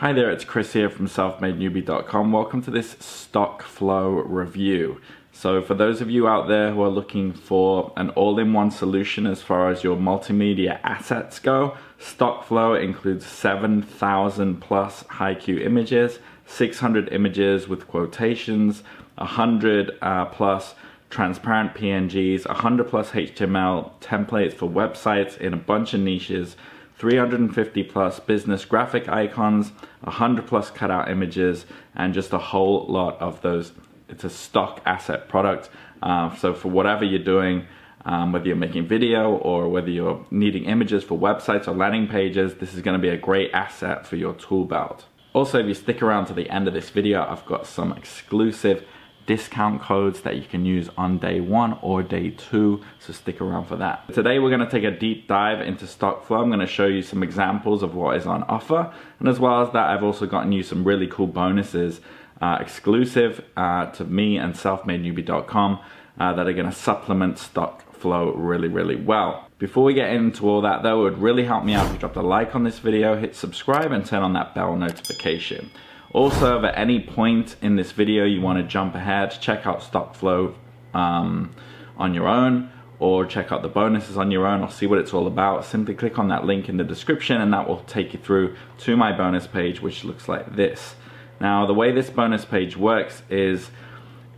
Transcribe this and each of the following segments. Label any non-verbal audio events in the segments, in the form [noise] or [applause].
Hi there, it's Chris here from selfmadenewbie.com. Welcome to this stock flow review. So for those of you out there who are looking for an all-in-one solution as far as your multimedia assets go, StockFlow includes 7,000 plus HiQ images, 600 images with quotations, 100 uh, plus transparent PNGs, 100 plus HTML templates for websites in a bunch of niches, 350 plus business graphic icons, 100 plus cutout images, and just a whole lot of those. It's a stock asset product. Uh, so for whatever you're doing, um, whether you're making video or whether you're needing images for websites or landing pages, this is gonna be a great asset for your tool belt. Also, if you stick around to the end of this video, I've got some exclusive discount codes that you can use on day one or day two, so stick around for that. Today we're gonna take a deep dive into StockFlow. I'm gonna show you some examples of what is on offer, and as well as that, I've also gotten you some really cool bonuses uh, exclusive uh, to me and selfmadenewbie.com uh, that are gonna supplement StockFlow really, really well. Before we get into all that though, it would really help me out if you dropped a like on this video, hit subscribe and turn on that bell notification. Also, if at any point in this video you want to jump ahead, check out StockFlow um, on your own or check out the bonuses on your own or see what it's all about, simply click on that link in the description and that will take you through to my bonus page, which looks like this. Now, the way this bonus page works is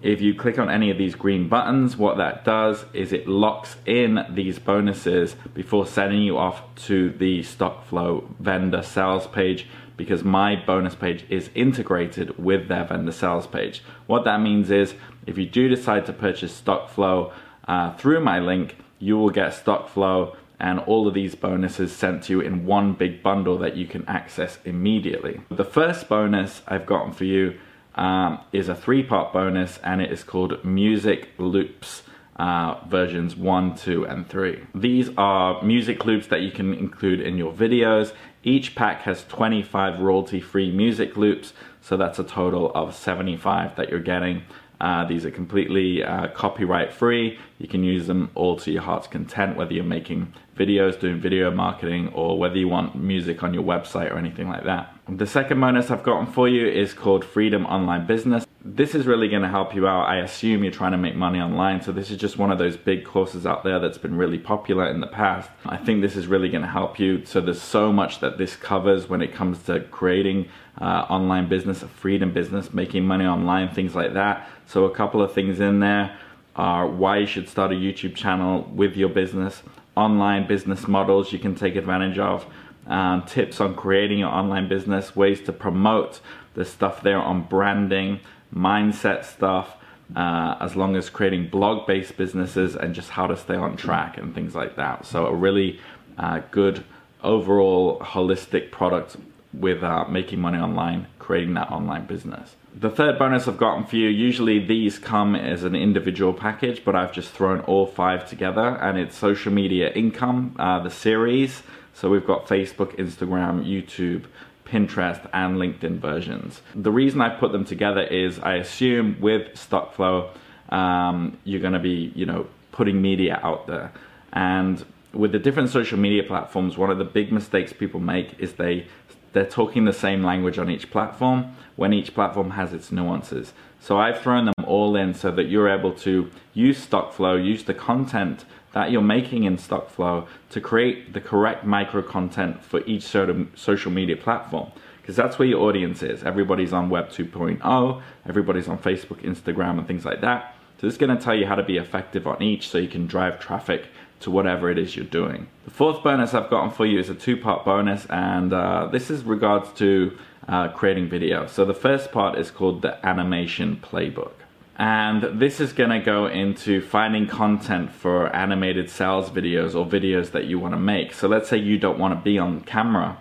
if you click on any of these green buttons, what that does is it locks in these bonuses before sending you off to the StockFlow vendor sales page because my bonus page is integrated with their vendor sales page. What that means is if you do decide to purchase StockFlow uh, through my link, you will get StockFlow and all of these bonuses sent to you in one big bundle that you can access immediately. The first bonus I've gotten for you um, is a three part bonus and it is called Music Loops. Uh, versions 1, 2, and 3. These are music loops that you can include in your videos. Each pack has 25 royalty-free music loops, so that's a total of 75 that you're getting. Uh, these are completely uh, copyright free. You can use them all to your heart's content, whether you're making videos, doing video marketing, or whether you want music on your website or anything like that. The second bonus I've gotten for you is called Freedom Online Business. This is really to help you out. I assume you're trying to make money online, so this is just one of those big courses out there that's been really popular in the past. I think this is really to help you. So there's so much that this covers when it comes to creating uh, online business, a freedom business, making money online, things like that. So a couple of things in there are why you should start a YouTube channel with your business, online business models you can take advantage of, um, tips on creating your online business, ways to promote the stuff there on branding, mindset stuff, uh, as long as creating blog based businesses and just how to stay on track and things like that. So, a really uh, good overall holistic product with uh, making money online, creating that online business. The third bonus I've gotten for you, usually these come as an individual package, but I've just thrown all five together and it's social media income, uh, the series. So we've got Facebook, Instagram, YouTube, Pinterest, and LinkedIn versions. The reason I put them together is I assume with StockFlow, um, you're going to be, you know, putting media out there. And with the different social media platforms, one of the big mistakes people make is they they're talking the same language on each platform when each platform has its nuances. So I've thrown them all in so that you're able to use StockFlow, use the content that you're making in StockFlow to create the correct micro content for each sort of social media platform. Because that's where your audience is. Everybody's on Web 2.0, everybody's on Facebook, Instagram, and things like that. So this is going to tell you how to be effective on each so you can drive traffic to whatever it is you're doing. The fourth bonus I've gotten for you is a two-part bonus and uh, this is regards to uh, creating video. So the first part is called the animation playbook. And this is gonna go into finding content for animated sales videos or videos that you wanna make. So let's say you don't wanna be on camera.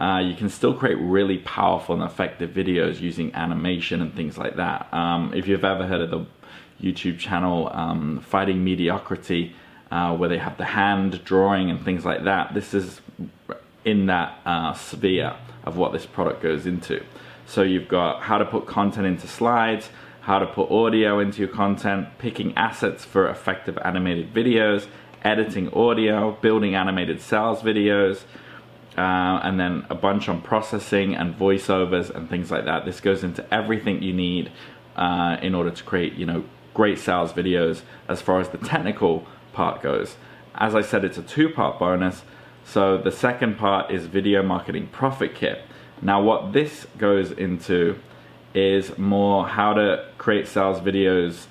Uh, you can still create really powerful and effective videos using animation and things like that. Um, if you've ever heard of the YouTube channel um, Fighting Mediocrity, uh, where they have the hand drawing and things like that, this is in that uh, sphere of what this product goes into. So you've got how to put content into slides, how to put audio into your content, picking assets for effective animated videos, editing audio, building animated sales videos, uh, and then a bunch on processing and voiceovers and things like that. This goes into everything you need uh, in order to create, you know, great sales videos as far as the technical part goes. As I said, it's a two-part bonus. So the second part is video marketing profit kit. Now what this goes into is more how to create sales videos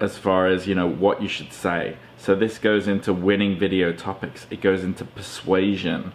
as far as, you know, what you should say. So this goes into winning video topics. It goes into persuasion.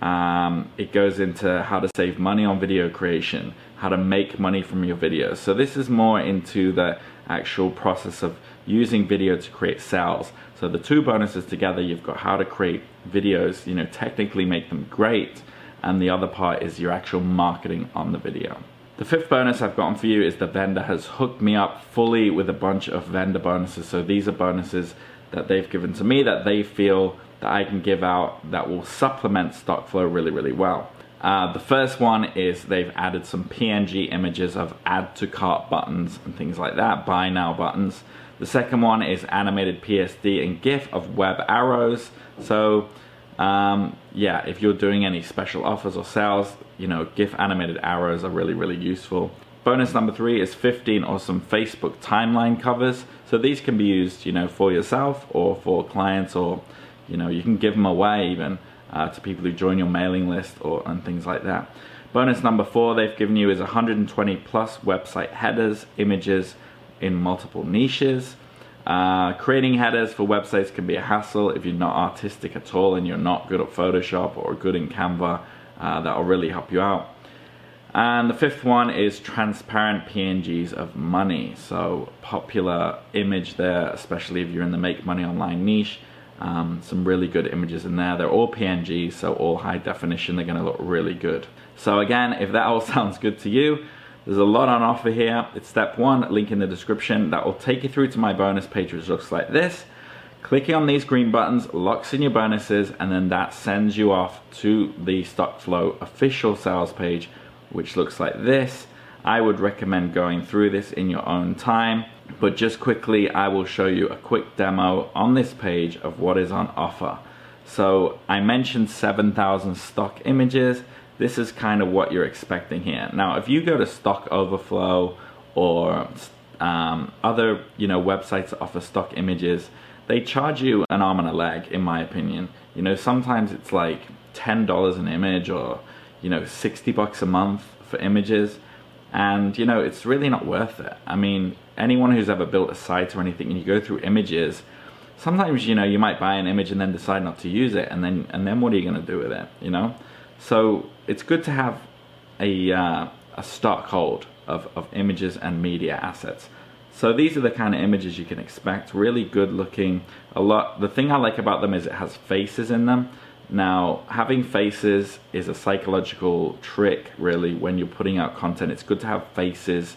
Um, it goes into how to save money on video creation, how to make money from your videos. So this is more into the actual process of using video to create sales. So the two bonuses together, you've got how to create videos, you know, technically make them great, and the other part is your actual marketing on the video. The fifth bonus I've gotten for you is the vendor has hooked me up fully with a bunch of vendor bonuses. So these are bonuses that they've given to me that they feel that I can give out that will supplement StockFlow really, really well. Uh, the first one is they've added some PNG images of add to cart buttons and things like that, buy now buttons. The second one is animated PSD and GIF of web arrows. So um, yeah, if you're doing any special offers or sales, you know, GIF animated arrows are really, really useful. Bonus number three is 15 awesome Facebook timeline covers. So these can be used, you know, for yourself or for clients or, you know, you can give them away even uh, to people who join your mailing list or and things like that. Bonus number four they've given you is 120 plus website headers, images in multiple niches. Uh, creating headers for websites can be a hassle if you're not artistic at all and you're not good at Photoshop or good in Canva. Uh, that'll really help you out. And the fifth one is transparent PNGs of money. So popular image there, especially if you're in the make money online niche. Um, some really good images in there. They're all PNGs, so all high definition. They're gonna look really good. So again, if that all [laughs] sounds good to you, there's a lot on offer here. It's step one, link in the description. That will take you through to my bonus page, which looks like this. Clicking on these green buttons locks in your bonuses, and then that sends you off to the StockFlow official sales page, which looks like this. I would recommend going through this in your own time, but just quickly, I will show you a quick demo on this page of what is on offer. So I mentioned 7,000 stock images. This is kind of what you're expecting here. Now, if you go to Stock Overflow or um, other you know websites that offer stock images, they charge you an arm and a leg, in my opinion. You know, sometimes it's like $10 an image or, you know, 60 bucks a month for images. And, you know, it's really not worth it. I mean, anyone who's ever built a site or anything and you go through images, sometimes, you know, you might buy an image and then decide not to use it. And then, and then what are you going to do with it, you know? So it's good to have a, uh, a stock hold of, of images and media assets. So these are the kind of images you can expect, really good looking. A lot. The thing I like about them is it has faces in them. Now, having faces is a psychological trick, really, when you're putting out content. It's good to have faces.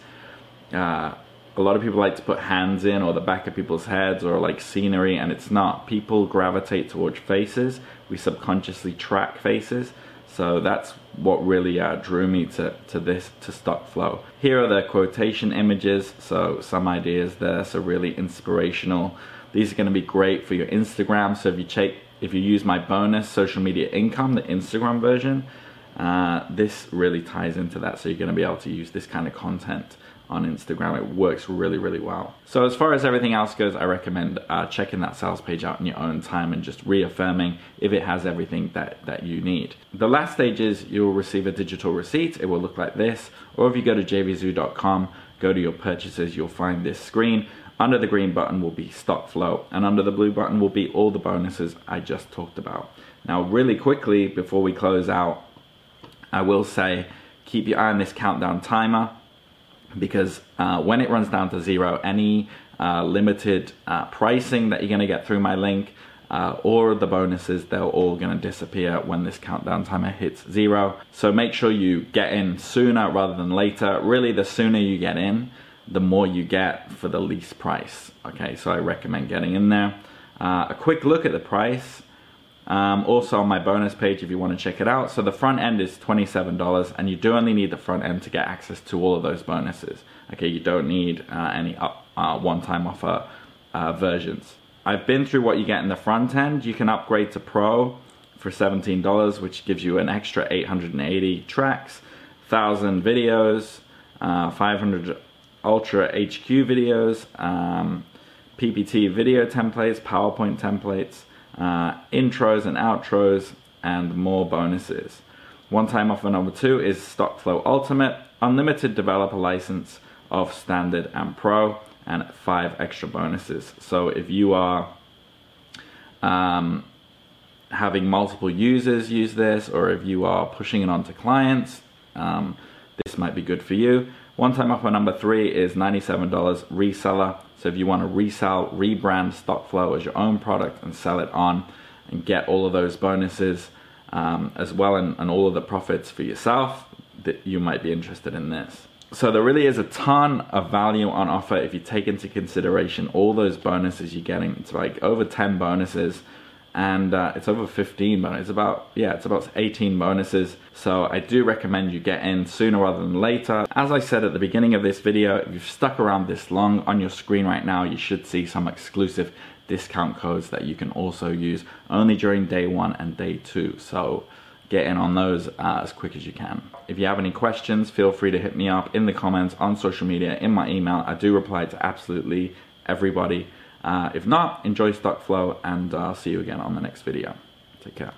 Uh, a lot of people like to put hands in or the back of people's heads or like scenery, and it's not. People gravitate towards faces. We subconsciously track faces. So that's what really uh, drew me to, to this, to StockFlow. Here are the quotation images, so some ideas there, so really inspirational. These are gonna be great for your Instagram, so if you check, if you use my bonus social media income, the Instagram version, uh, this really ties into that, so you're gonna be able to use this kind of content on Instagram. It works really, really well. So as far as everything else goes, I recommend uh, checking that sales page out in your own time and just reaffirming if it has everything that, that you need. The last stage is you'll receive a digital receipt. It will look like this. Or if you go to jvzoo.com, go to your purchases, you'll find this screen. Under the green button will be stock flow and under the blue button will be all the bonuses I just talked about. Now really quickly before we close out, I will say keep your eye on this countdown timer because uh, when it runs down to zero, any uh, limited uh, pricing that you're gonna get through my link uh, or the bonuses, they're all gonna disappear when this countdown timer hits zero. So make sure you get in sooner rather than later. Really, the sooner you get in, the more you get for the least price. Okay, so I recommend getting in there. Uh, a quick look at the price. Um, also on my bonus page if you want to check it out. So the front end is $27 and you do only need the front end to get access to all of those bonuses. Okay, you don't need uh, any uh, one-time offer uh, versions. I've been through what you get in the front end. You can upgrade to Pro for $17, which gives you an extra 880 tracks, 1,000 videos, uh, 500 Ultra HQ videos, um, PPT video templates, PowerPoint templates, uh, intros and outros, and more bonuses. One time offer number two is StockFlow Ultimate, unlimited developer license of Standard and Pro, and five extra bonuses. So if you are um, having multiple users use this, or if you are pushing it onto clients, um, this might be good for you. One time offer number three is $97 reseller. So if you want to resell, rebrand StockFlow as your own product and sell it on and get all of those bonuses um, as well and, and all of the profits for yourself, that you might be interested in this. So there really is a ton of value on offer if you take into consideration all those bonuses you're getting. It's like over 10 bonuses and uh, it's over 15 bonuses. It's about, yeah, it's about 18 bonuses. So I do recommend you get in sooner rather than later. As I said at the beginning of this video, if you've stuck around this long on your screen right now, you should see some exclusive discount codes that you can also use only during day one and day two. So get in on those uh, as quick as you can. If you have any questions, feel free to hit me up in the comments on social media, in my email. I do reply to absolutely everybody. Uh, if not, enjoy StockFlow and I'll see you again on the next video. Take care.